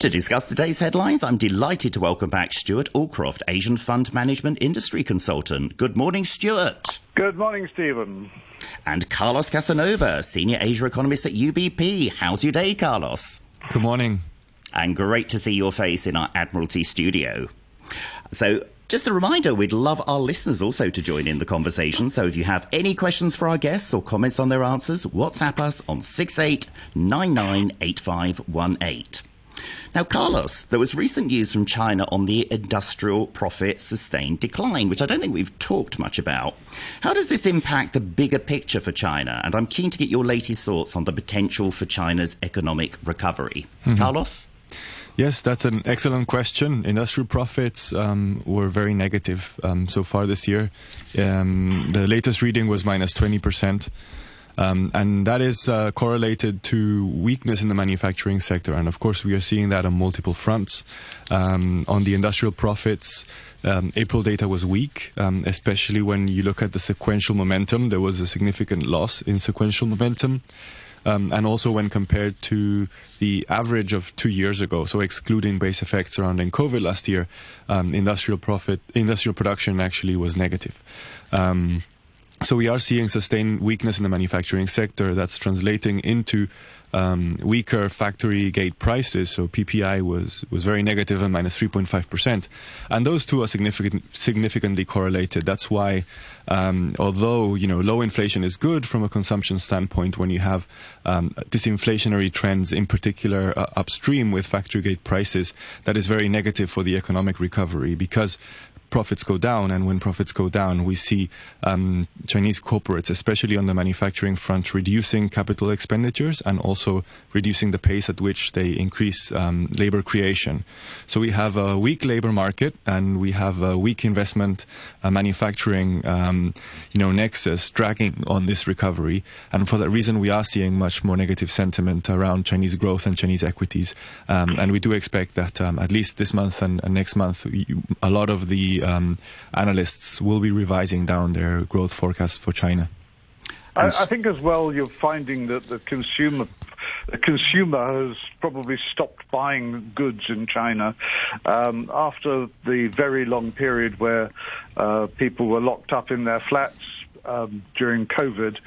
To discuss today's headlines, I'm delighted to welcome back Stewart Aldcroft, Asian Fund Management Industry Consultant. Good morning, Stewart. Good morning, Steven. And Carlos Casanova, Senior Asia Economist at UBP. How's your day, Carlos? Good morning. And great to see your face in our Admiralty studio. So, just a reminder, we'd love our listeners also to join in the conversation. So if you have any questions for our guests or comments on their answers, WhatsApp us on 68998518. Now, Carlos, there was recent news from China on the industrial profit sustained decline, which I don't think we've talked much about. How does this impact the bigger picture for China? And I'm keen to get your latest thoughts on the potential for China's economic recovery. Mm-hmm. Carlos? Yes, that's an excellent question. Industrial profits um, were very negative um, so far this year. Um, the latest reading was minus 20%. Um, and that is uh, correlated to weakness in the manufacturing sector. And of course, we are seeing that on multiple fronts. Um, on the industrial profits, um, April data was weak, um, especially when you look at the sequential momentum. There was a significant loss in sequential momentum. Um, and also when compared to the average of two years ago, so excluding base effects surrounding COVID last year, um, industrial profit, industrial production actually was negative. Um, so we are seeing sustained weakness in the manufacturing sector that's translating into um, weaker factory gate prices. So PPI was was very negative and minus 3.5 percent, and those two are significant, significantly correlated. That's why, um, although you know low inflation is good from a consumption standpoint, when you have um, disinflationary trends, in particular uh, upstream with factory gate prices, that is very negative for the economic recovery because profits go down, and when profits go down, we see um, Chinese corporates, especially on the manufacturing front, reducing capital expenditures and also reducing the pace at which they increase um, labor creation. So we have a weak labor market, and we have a weak investment uh, manufacturing, um, you know, nexus dragging on this recovery. And for that reason, we are seeing much more negative sentiment around Chinese growth and Chinese equities. Um, and we do expect that um, at least this month and, and next month, a lot of the um, analysts will be revising down their growth forecast for China. I, I, think as well you're finding that the consumer the consumer has probably stopped buying goods in China um, after the very long period where uh, people were locked up in their flats um, during COVID,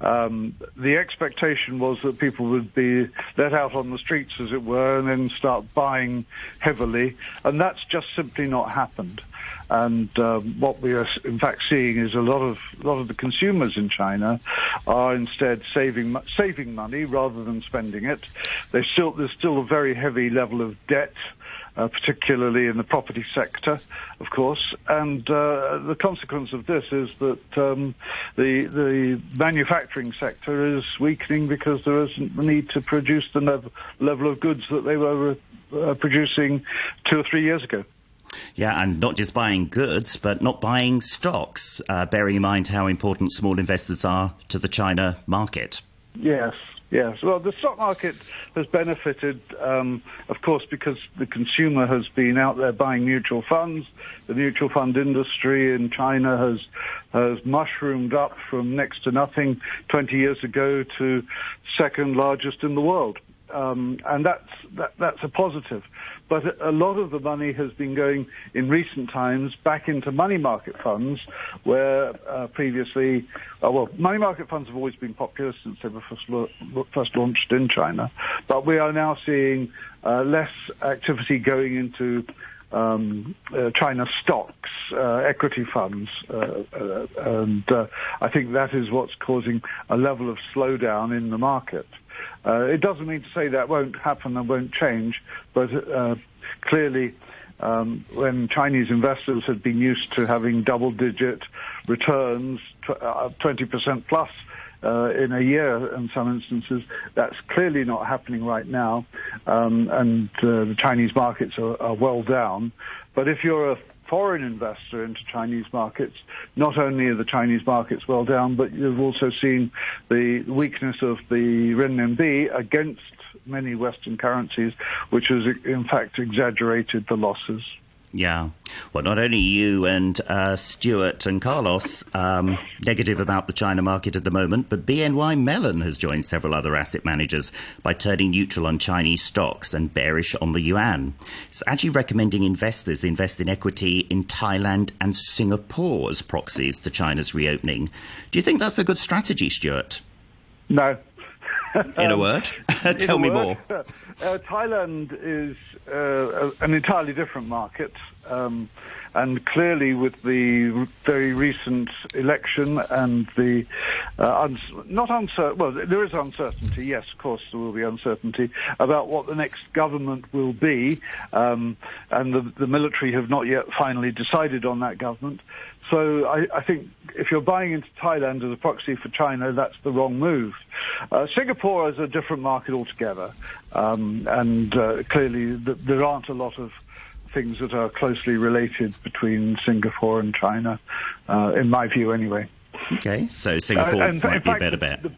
um, the expectation was that people would be let out on the streets, as it were, and then start buying heavily, and that's just simply not happened. And um, what we are, in fact, seeing is a lot of a lot of the consumers in China are instead saving saving money rather than spending it. They still there's still a very heavy level of debt uh, particularly in the property sector, of course. And uh, the consequence of this is that um, the the manufacturing sector is weakening because there isn't the need to produce the level, level of goods that they were uh, producing two or three years ago. Yeah, and not just buying goods, but not buying stocks, uh, bearing in mind how important small investors are to the China market. Yes, Yes, well, the stock market has benefited, um, of course, because the consumer has been out there buying mutual funds. The mutual fund industry in China has has mushroomed up from next to nothing 20 years ago to second largest in the world, um, and that's that, that's a positive. But a lot of the money has been going in recent times back into money market funds, where uh, previously, uh, well, money market funds have always been popular since they were first, lo- first launched in China. But we are now seeing uh, less activity going into um, uh, China stocks, uh, equity funds, uh, uh and uh, I think that is what's causing a level of slowdown in the market. Uh, it doesn't mean to say that won't happen and won't change, but uh, clearly um, when Chinese investors had been used to having double-digit returns, tw- 20% uh, plus uh, in a year in some instances. That's clearly not happening right now, um, and uh, the Chinese markets are, are, well down. But if you're a foreign investor into Chinese markets, not only are the Chinese markets well down, but you've also seen the weakness of the renminbi against many Western currencies, which has in fact exaggerated the losses. Yeah. Well, not only you and uh, Stewart and Carlos um, negative about the China market at the moment, but BNY Mellon has joined several other asset managers by turning neutral on Chinese stocks and bearish on the yuan. It's actually recommending investors invest in equity in Thailand and Singapore as proxies to China's reopening. Do you think that's a good strategy, Stewart? No. In a word, tell me word. more. Uh, Thailand is uh, an entirely different market. Um, and clearly, with the very recent election and the uh, uns- not uncertain, well, there is uncertainty. Yes, of course, there will be uncertainty about what the next government will be, um, and the, the military have not yet finally decided on that government. So I, I, think if you're buying into Thailand as a proxy for China, that's the wrong move. Uh, Singapore is a different market altogether, um, and uh, clearly th- there aren't a lot of things that are closely related between Singapore and China, uh, in my view, anyway. Okay, so Singapore Uh, and might be a better bet. the-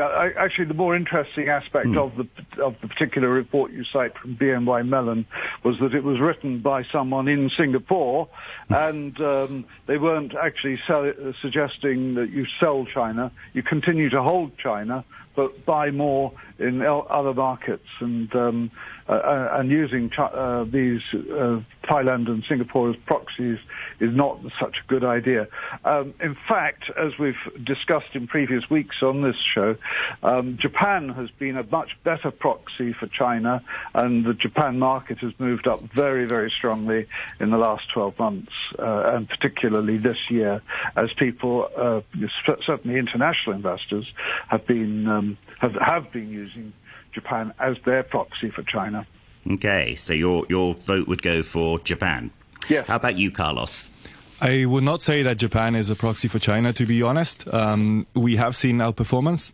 uh, actually, the more interesting aspect of the of the particular report you cite from BNY Mellon was that it was written by someone in Singapore, and um, they weren't actually sell, uh, suggesting that you sell China. You continue to hold China, but buy more in other markets, and um, uh, uh, and using Chi- uh, these uh, Thailand and Singapore as proxies is not such a good idea. Um, in fact, as we've discussed in previous weeks on this show, um, Japan has been a much better proxy for China, and the Japan market has moved up very, very strongly in the last 12 months, uh, and particularly this year, as people, uh, certainly international investors, have been um, have, have been using Japan as their proxy for China. Okay, so your your vote would go for Japan. Yes. How about you, Carlos? I would not say that Japan is a proxy for China, to be honest. Um, we have seen outperformance.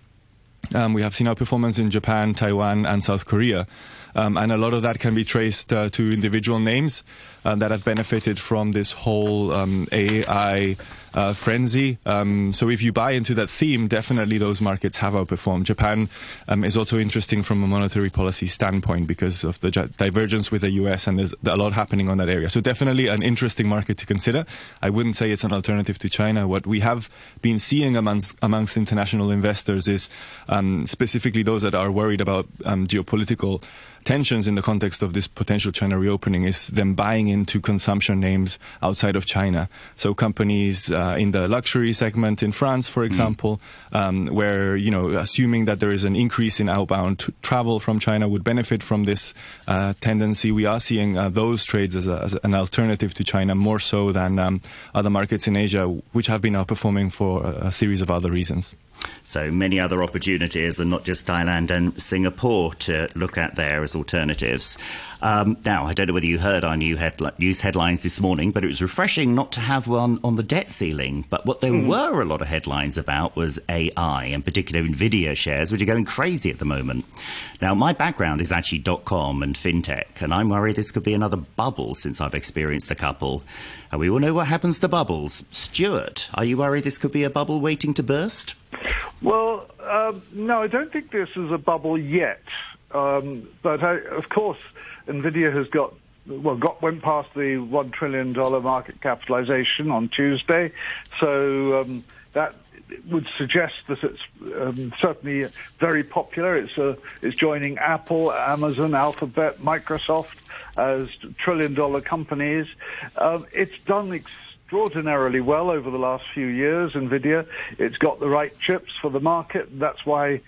Um, we have seen outperformance in Japan, Taiwan, and South Korea. Um, and a lot of that can be traced uh, to individual names uh, that have benefited from this whole um, AI uh, frenzy. Um, so if you buy into that theme, definitely those markets have outperformed. Japan um, is also interesting from a monetary policy standpoint because of the divergence with the US, and there's a lot happening on that area. So definitely an interesting market to consider. I wouldn't say it's an alternative to China. What we have been seeing amongst, amongst international investors is um, specifically those that are worried about um, geopolitical tensions in the context of this potential China reopening is them buying into consumption names outside of China. So companies uh, in the luxury segment in France, for example, mm. um, where you know, assuming that there is an increase in outbound travel from China, would benefit from this uh, tendency. We are seeing uh, those trades as, a, as, an alternative to China more so than um, other markets in Asia, which have been outperforming for a, a series of other reasons. So many other opportunities and not just Thailand and Singapore to look at there as alternatives. Um, now, I don't know whether you heard our new news headlines this morning, but it was refreshing not to have one on the debt ceiling. But what there mm. were a lot of headlines about was AI, and particularly Nvidia shares, which are going crazy at the moment. Now, my background is actually dot com and fintech, and I'm worried this could be another bubble since I've experienced a couple. And we all know what happens to bubbles. Stewart, are you worried this could be a bubble waiting to burst? Well, um, no, I don't think this is a bubble yet. Um, but I, of course, Nvidia has got well got went past the one trillion dollar market capitalization on Tuesday, so um, that would suggest that it's um, certainly very popular. It's uh, it's joining Apple, Amazon, Alphabet, Microsoft as trillion dollar companies. Um, it's done. Ex- extraordinarily well over the last few years, NVIDIA. It's got the right chips for the market. That's why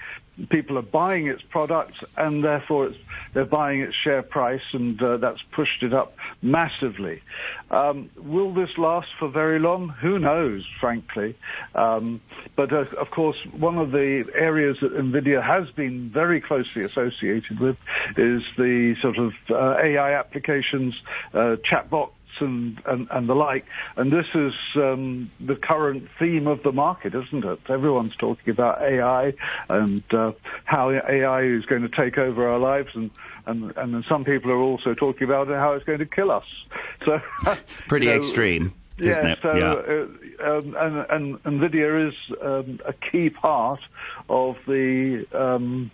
people are buying its products and therefore they're buying its share price and uh, that's pushed it up massively. Um, will this last for very long? Who knows, frankly. Um, but uh, of course, one of the areas that NVIDIA has been very closely associated with is the sort of uh, AI applications, uh, chatbot and, and, and, the like. And this is um, the current theme of the market, isn't it? Everyone's talking about AI and uh, how AI is going to take over our lives, and, and, and some people are also talking about how it's going to kill us. So pretty you know, extreme. Yeah, it? so yeah. Uh, um, and, and NVIDIA is um, a key part of the um,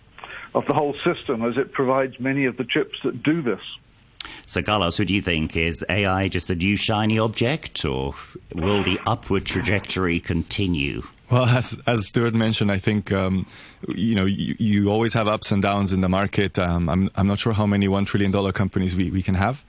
of the whole system as it provides many of the chips that do this. So, Carlos, who do you think? Is AI just a new shiny object, or will the upward trajectory continue? Well, as as Stewart mentioned, I think um, you know you, you, always have ups and downs in the market. Um, I'm I'm not sure how many one trillion dollar companies we, we can have,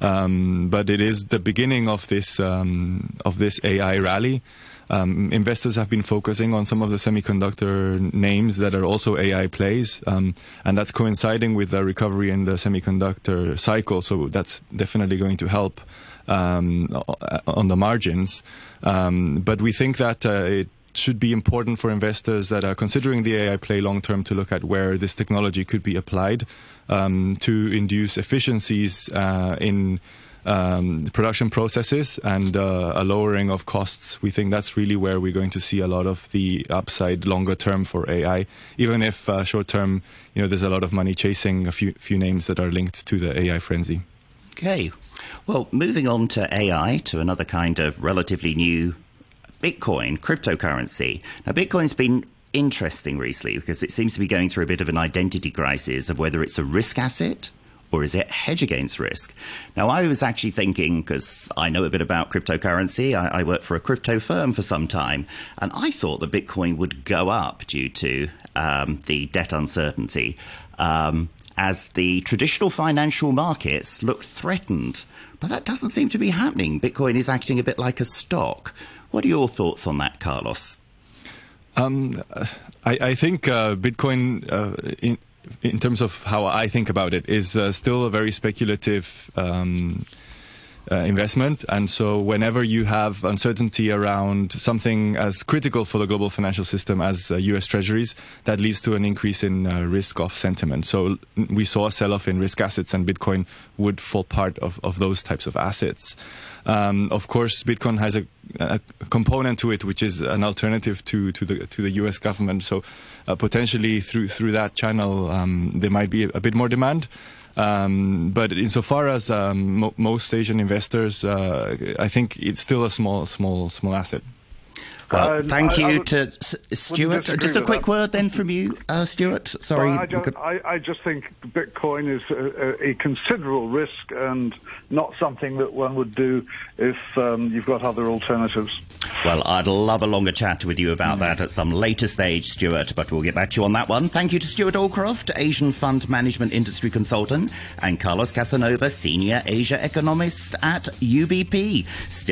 um, but it is the beginning of this um, of this AI rally. Um, investors have been focusing on some of the semiconductor names that are also AI plays, um, and that's coinciding with the recovery in the semiconductor cycle. So that's definitely going to help um, on the margins. Um, but we think that uh, it should be important for investors that are considering the AI play long term to look at where this technology could be applied um, to induce efficiencies uh, in um, production processes and uh, a lowering of costs. We think that's really where we're going to see a lot of the upside longer term for AI, even if uh, short term, you know, there's a lot of money chasing a few few names that are linked to the AI frenzy. Okay. Well, moving on to AI, to another kind of relatively new Bitcoin, cryptocurrency. Now, Bitcoin's been interesting recently because it seems to be going through a bit of an identity crisis of whether it's a risk asset or is it hedge against risk? Now, I was actually thinking, because I know a bit about cryptocurrency, I, I worked for a crypto firm for some time, and I thought that Bitcoin would go up due to um, the debt uncertainty. Um, as the traditional financial markets looked threatened. But that doesn't seem to be happening. Bitcoin is acting a bit like a stock. What are your thoughts on that, Carlos? Um, I, I, think uh, Bitcoin, uh, in, in terms of how I think about it, is uh, still a very speculative um, uh, investment. And so, whenever you have uncertainty around something as critical for the global financial system as uh, U.S. Treasuries, that leads to an increase in uh, risk of sentiment. So, we saw a sell off in risk assets, and Bitcoin would fall part of, of those types of assets. Um, of course, Bitcoin has a, a, component to it, which is an alternative to, to the to the U.S. government. So, uh, potentially through through that channel, um, there might be a, bit more demand. Um, but insofar as um, mo- most Asian investors, uh, I think it's still a small, small, small asset. Well, uh, thank I, you I to Stewart. Just a quick that. word then from you, uh, Stewart. Sorry. Well, I, just, I, I, just, think Bitcoin is a, a, considerable risk and not something that one would do if um, you've got other alternatives. Well, I'd love a longer chat with you about mm. that at some later stage, Stewart, but we'll get back to you on that one. Thank you to Stewart Aldcroft, Asian Fund Management Industry Consultant, and Carlos Casanova, Senior Asia Economist at UBP. Still